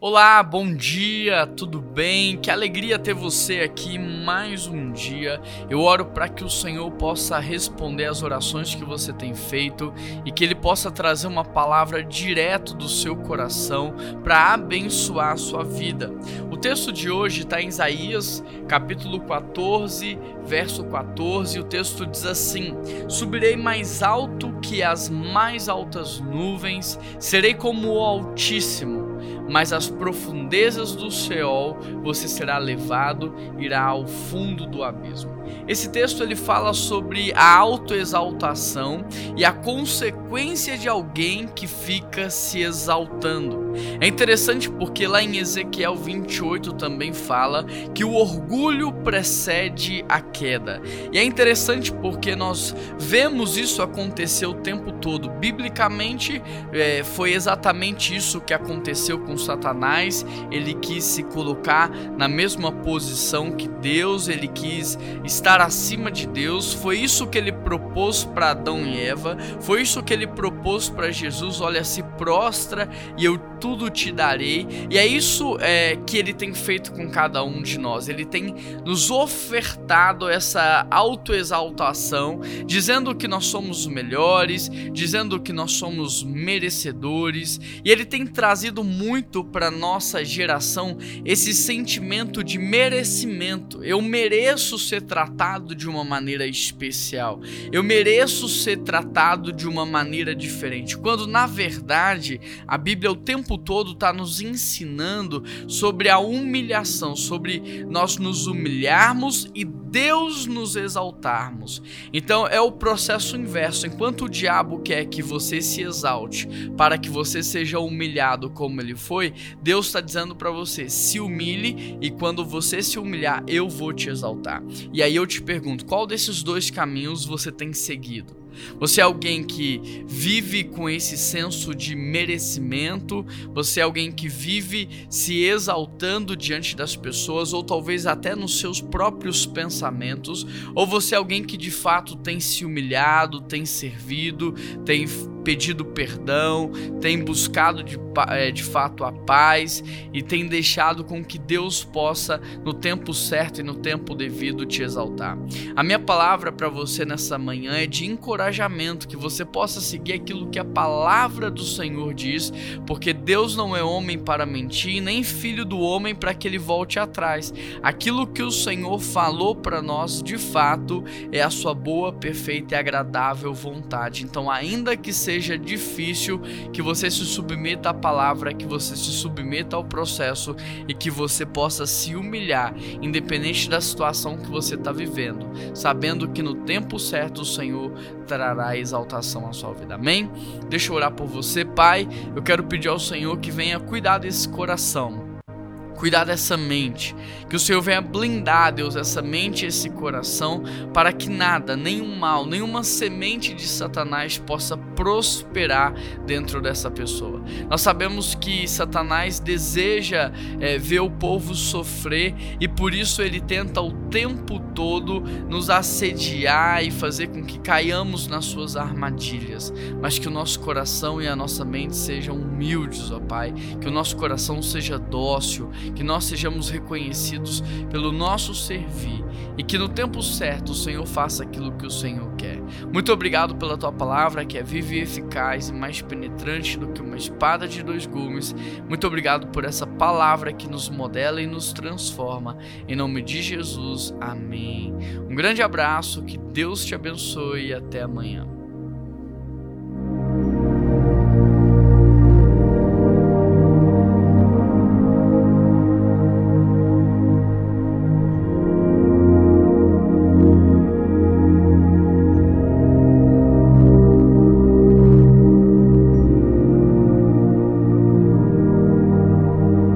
Olá, bom dia, tudo bem? Que alegria ter você aqui mais um dia. Eu oro para que o Senhor possa responder às orações que você tem feito e que Ele possa trazer uma palavra direto do seu coração para abençoar a sua vida. O texto de hoje está em Isaías, capítulo 14, verso 14. O texto diz assim: Subirei mais alto que as mais altas nuvens, serei como o Altíssimo mas às profundezas do Sheol você será levado, irá ao fundo do abismo. Esse texto ele fala sobre a autoexaltação e a consequência de alguém que fica se exaltando. É interessante porque lá em Ezequiel 28 também fala que o orgulho precede a queda. E é interessante porque nós vemos isso acontecer o tempo todo. Biblicamente, é, foi exatamente isso que aconteceu com Satanás. Ele quis se colocar na mesma posição que Deus, ele quis estar acima de Deus. Foi isso que ele propôs para Adão e Eva, foi isso que ele propôs para Jesus: olha, se prostra e eu tudo te darei. E é isso é, que ele tem feito com cada um de nós. Ele tem nos ofertado essa autoexaltação, dizendo que nós somos melhores, dizendo que nós somos merecedores. E ele tem trazido muito para nossa geração esse sentimento de merecimento. Eu mereço ser tratado de uma maneira especial. Eu mereço ser tratado de uma maneira diferente. Quando na verdade a Bíblia o tempo tempo todo está nos ensinando sobre a humilhação, sobre nós nos humilharmos e Deus nos exaltarmos. Então é o processo inverso. Enquanto o diabo quer que você se exalte para que você seja humilhado como ele foi, Deus está dizendo para você: se humilhe e quando você se humilhar, eu vou te exaltar. E aí eu te pergunto: qual desses dois caminhos você tem seguido? Você é alguém que vive com esse senso de merecimento, você é alguém que vive se exaltando diante das pessoas, ou talvez até nos seus próprios pensamentos, ou você é alguém que de fato tem se humilhado, tem servido, tem pedido perdão, tem buscado de, é, de fato a paz e tem deixado com que Deus possa, no tempo certo e no tempo devido, te exaltar. A minha palavra para você nessa manhã é de encorajamento, que você possa seguir aquilo que a palavra do Senhor diz, porque Deus não é homem para mentir, nem filho do homem para que ele volte atrás. Aquilo que o Senhor falou para nós, de fato, é a sua boa, perfeita e agradável vontade. Então, ainda que seja seja difícil, que você se submeta à palavra, que você se submeta ao processo e que você possa se humilhar, independente da situação que você está vivendo, sabendo que no tempo certo o Senhor trará exaltação à sua vida. Amém? Deixa eu orar por você, Pai. Eu quero pedir ao Senhor que venha cuidar desse coração cuidar dessa mente, que o Senhor venha blindar, Deus, essa mente e esse coração, para que nada, nenhum mal, nenhuma semente de Satanás possa prosperar dentro dessa pessoa. Nós sabemos que Satanás deseja é, ver o povo sofrer e por isso ele tenta o tempo todo nos assediar e fazer com que caiamos nas suas armadilhas, mas que o nosso coração e a nossa mente sejam humildes, ó Pai, que o nosso coração seja dócil, que nós sejamos reconhecidos pelo nosso servir e que no tempo certo o Senhor faça aquilo que o Senhor quer. Muito obrigado pela tua palavra que é viva e eficaz e mais penetrante do que uma espada de dois gumes. Muito obrigado por essa palavra que nos modela e nos transforma. Em nome de Jesus, amém. Um grande abraço, que Deus te abençoe e até amanhã.